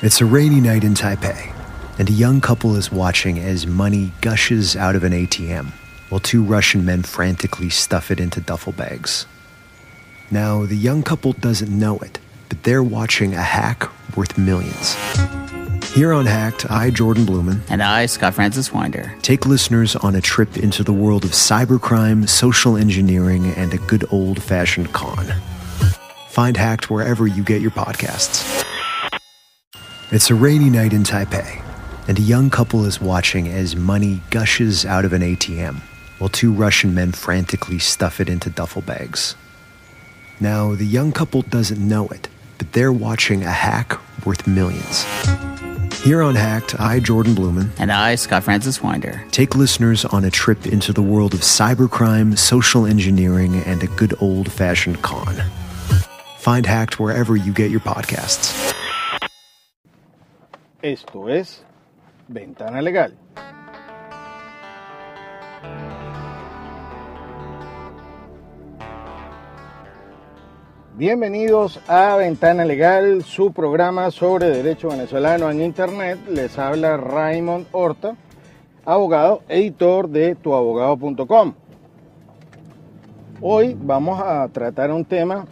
It's a rainy night in Taipei, and a young couple is watching as money gushes out of an ATM while two Russian men frantically stuff it into duffel bags. Now, the young couple doesn't know it, but they're watching a hack worth millions. Here on Hacked, I, Jordan Blumen, And I, Scott Francis Winder. take listeners on a trip into the world of cybercrime, social engineering, and a good old fashioned con. Find Hacked wherever you get your podcasts. It's a rainy night in Taipei, and a young couple is watching as money gushes out of an ATM while two Russian men frantically stuff it into duffel bags. Now, the young couple doesn't know it, but they're watching a hack worth millions. Here on Hacked, I, Jordan Blumen, And I, Scott Francis Winder. take listeners on a trip into the world of cybercrime, social engineering, and a good old fashioned con. Find Hacked wherever you get your podcasts. Esto es Ventana Legal. Bienvenidos a Ventana Legal, su programa sobre derecho venezolano en Internet. Les habla Raymond Horta, abogado, editor de tuabogado.com. Hoy vamos a tratar un tema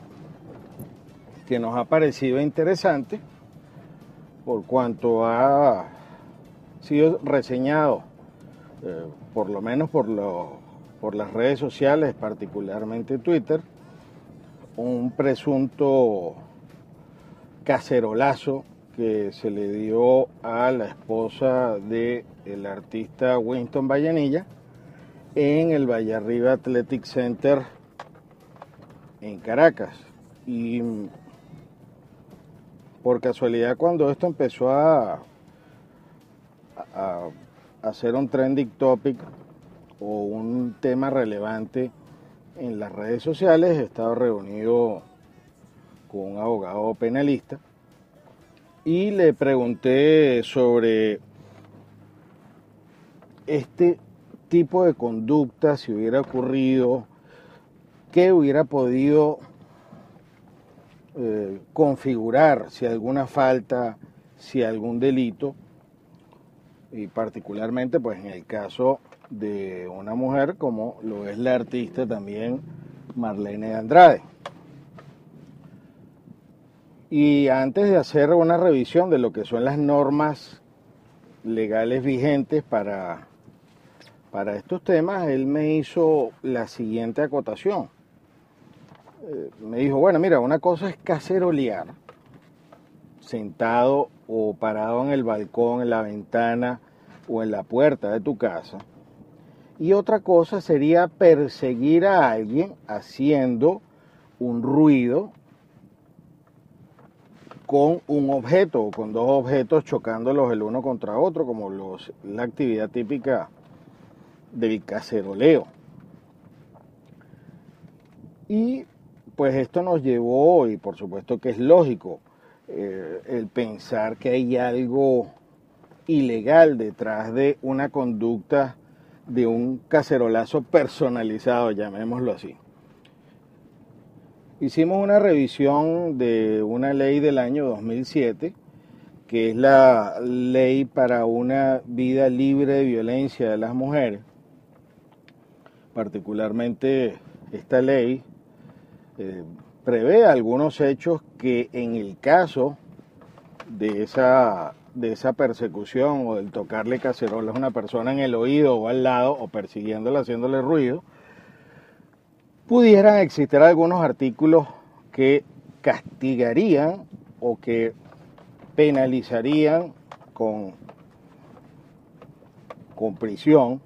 que nos ha parecido interesante por cuanto ha sido reseñado, eh, por lo menos por, lo- por las redes sociales, particularmente Twitter, un presunto cacerolazo que se le dio a la esposa del artista Winston Vallenilla en el Vallarriba Athletic Center en Caracas. Y por casualidad cuando esto empezó a, a, a ser un trending topic o un tema relevante en las redes sociales, he estado reunido con un abogado penalista y le pregunté sobre este tipo de conducta, si hubiera ocurrido, qué hubiera podido eh, configurar si alguna falta, si algún delito, y particularmente pues en el caso de una mujer como lo es la artista también Marlene Andrade. Y antes de hacer una revisión de lo que son las normas legales vigentes para, para estos temas, él me hizo la siguiente acotación me dijo, bueno, mira, una cosa es cacerolear, sentado o parado en el balcón, en la ventana o en la puerta de tu casa. Y otra cosa sería perseguir a alguien haciendo un ruido con un objeto o con dos objetos chocándolos el uno contra otro, como los, la actividad típica del caceroleo. Y pues esto nos llevó, y por supuesto que es lógico, eh, el pensar que hay algo ilegal detrás de una conducta de un cacerolazo personalizado, llamémoslo así. Hicimos una revisión de una ley del año 2007, que es la ley para una vida libre de violencia de las mujeres. Particularmente esta ley eh, prevé algunos hechos que en el caso de esa, de esa persecución o del tocarle cacerola a una persona en el oído o al lado o persiguiéndola haciéndole ruido, pudieran existir algunos artículos que castigarían o que penalizarían con, con prisión,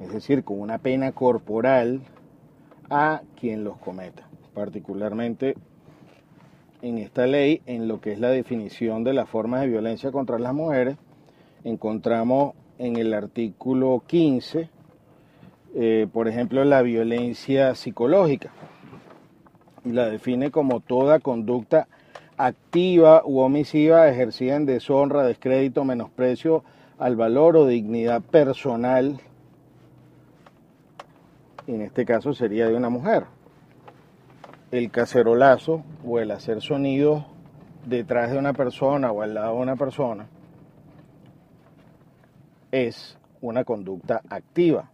es decir, con una pena corporal a quien los cometa, particularmente en esta ley, en lo que es la definición de las formas de violencia contra las mujeres, encontramos en el artículo 15, eh, por ejemplo, la violencia psicológica, y la define como toda conducta activa u omisiva ejercida en deshonra, descrédito, menosprecio al valor o dignidad personal en este caso sería de una mujer. El cacerolazo o el hacer sonidos detrás de una persona o al lado de una persona es una conducta activa.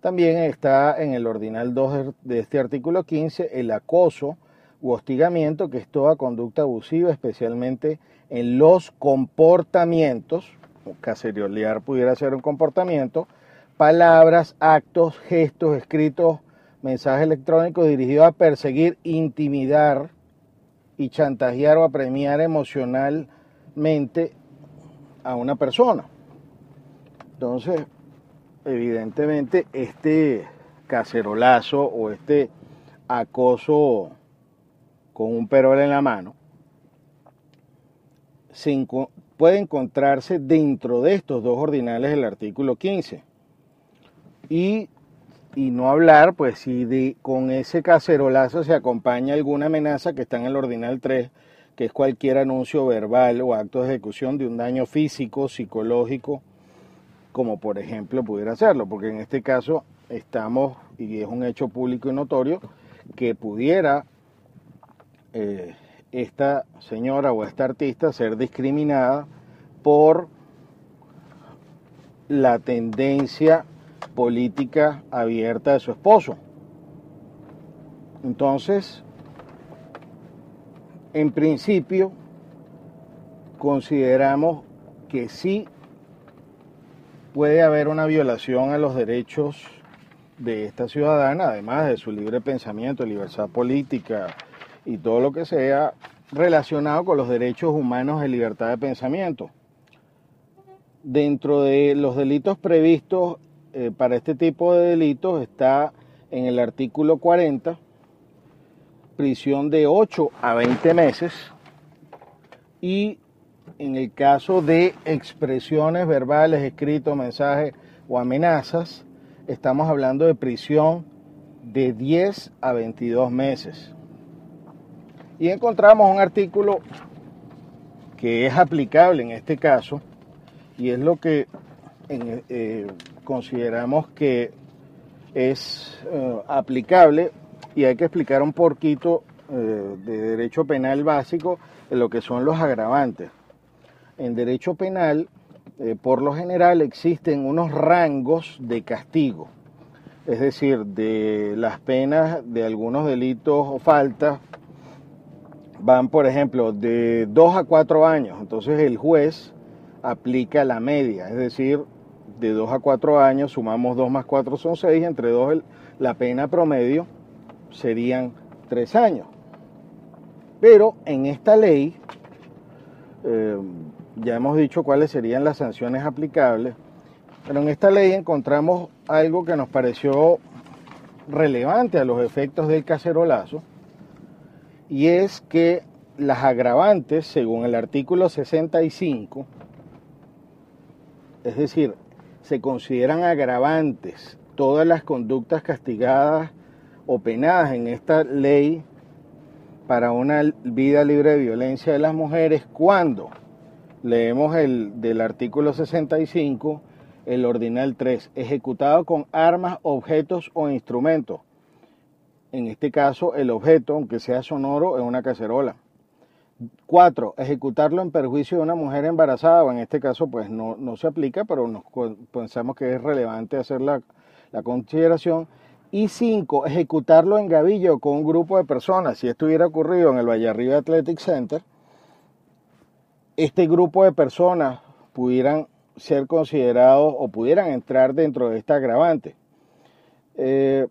También está en el ordinal 2 de este artículo 15 el acoso u hostigamiento, que es toda conducta abusiva, especialmente en los comportamientos, caceriolear pudiera ser un comportamiento, palabras, actos, gestos, escritos, mensajes electrónicos dirigidos a perseguir, intimidar y chantajear o apremiar emocionalmente a una persona. Entonces, evidentemente, este cacerolazo o este acoso con un perol en la mano puede encontrarse dentro de estos dos ordinales del artículo 15. Y, y no hablar, pues si con ese cacerolazo se acompaña alguna amenaza que está en el ordinal 3, que es cualquier anuncio verbal o acto de ejecución de un daño físico, psicológico, como por ejemplo pudiera hacerlo, porque en este caso estamos, y es un hecho público y notorio, que pudiera eh, esta señora o esta artista ser discriminada por la tendencia política abierta de su esposo. Entonces, en principio, consideramos que sí puede haber una violación a los derechos de esta ciudadana, además de su libre pensamiento, libertad política y todo lo que sea relacionado con los derechos humanos de libertad de pensamiento. Dentro de los delitos previstos eh, para este tipo de delitos está en el artículo 40 prisión de 8 a 20 meses y en el caso de expresiones verbales, escritos, mensajes o amenazas, estamos hablando de prisión de 10 a 22 meses. Y encontramos un artículo que es aplicable en este caso y es lo que eh, consideramos que es eh, aplicable y hay que explicar un poquito eh, de derecho penal básico de lo que son los agravantes en derecho penal, eh, por lo general existen unos rangos de castigo, es decir, de las penas de algunos delitos o faltas van, por ejemplo, de 2 a 4 años. Entonces el juez aplica la media, es decir, de 2 a 4 años, sumamos 2 más 4 son 6, entre 2 la pena promedio serían 3 años. Pero en esta ley, eh, ya hemos dicho cuáles serían las sanciones aplicables, pero en esta ley encontramos algo que nos pareció relevante a los efectos del cacerolazo, y es que las agravantes, según el artículo 65, es decir, se consideran agravantes todas las conductas castigadas o penadas en esta ley para una vida libre de violencia de las mujeres cuando leemos el del artículo 65, el ordinal 3, ejecutado con armas, objetos o instrumentos. En este caso, el objeto, aunque sea sonoro, es una cacerola. 4. Ejecutarlo en perjuicio de una mujer embarazada, o en este caso pues no, no se aplica, pero nos, pensamos que es relevante hacer la, la consideración. Y 5. Ejecutarlo en gavillo con un grupo de personas. Si esto hubiera ocurrido en el Vallarriba Athletic Center, este grupo de personas pudieran ser considerados o pudieran entrar dentro de esta agravante. Eh,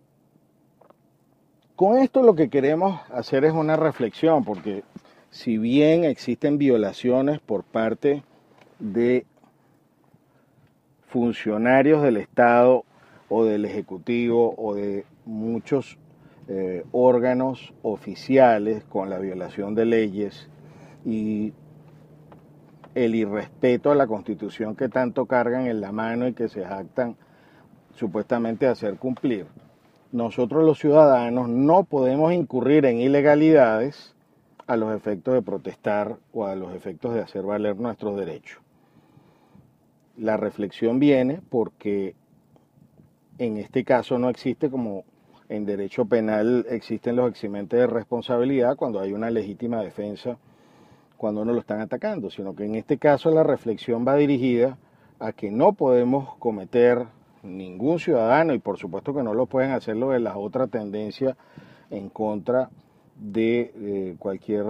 con esto lo que queremos hacer es una reflexión, porque si bien existen violaciones por parte de funcionarios del Estado o del Ejecutivo o de muchos eh, órganos oficiales con la violación de leyes y el irrespeto a la constitución que tanto cargan en la mano y que se jactan supuestamente a hacer cumplir, nosotros los ciudadanos no podemos incurrir en ilegalidades a los efectos de protestar o a los efectos de hacer valer nuestros derechos. La reflexión viene porque en este caso no existe como en derecho penal existen los eximentes de responsabilidad cuando hay una legítima defensa cuando uno lo están atacando, sino que en este caso la reflexión va dirigida a que no podemos cometer ningún ciudadano, y por supuesto que no lo pueden hacer lo de la otra tendencia en contra de eh, cualquier,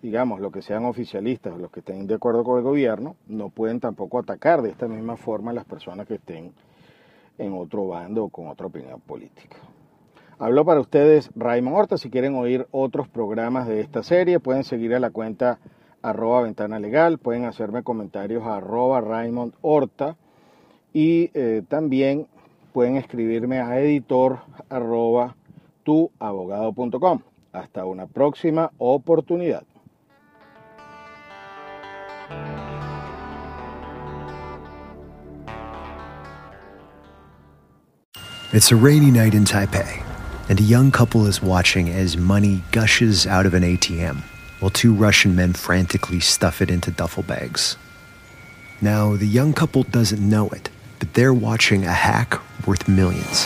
digamos, lo que sean oficialistas, los que estén de acuerdo con el gobierno, no pueden tampoco atacar de esta misma forma a las personas que estén en otro bando o con otra opinión política. Hablo para ustedes Raymond Horta. Si quieren oír otros programas de esta serie, pueden seguir a la cuenta arroba ventana legal, pueden hacerme comentarios a arroba Raymond Horta y eh, también pueden escribirme a editor arroba tuabogado.com. Hasta una próxima oportunidad. It's a rainy night in Taipei, and a young couple is watching as money gushes out of an ATM while two Russian men frantically stuff it into duffel bags. Now, the young couple doesn't know it, but they're watching a hack worth millions.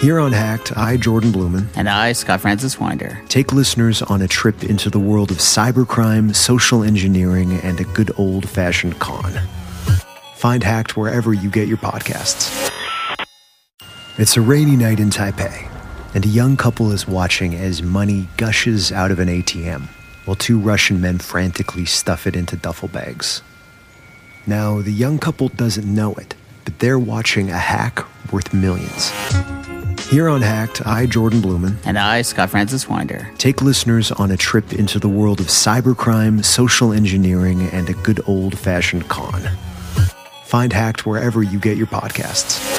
Here on Hacked, I, Jordan Blumen, And I, Scott Francis Winder. take listeners on a trip into the world of cybercrime, social engineering, and a good old fashioned con. Find Hacked wherever you get your podcasts. It's a rainy night in Taipei, and a young couple is watching as money gushes out of an ATM while two Russian men frantically stuff it into duffel bags. Now, the young couple doesn't know it, but they're watching a hack worth millions. Here on Hacked, I, Jordan Blumen, And I, Scott Francis Winder. take listeners on a trip into the world of cybercrime, social engineering, and a good old fashioned con. Find Hacked wherever you get your podcasts.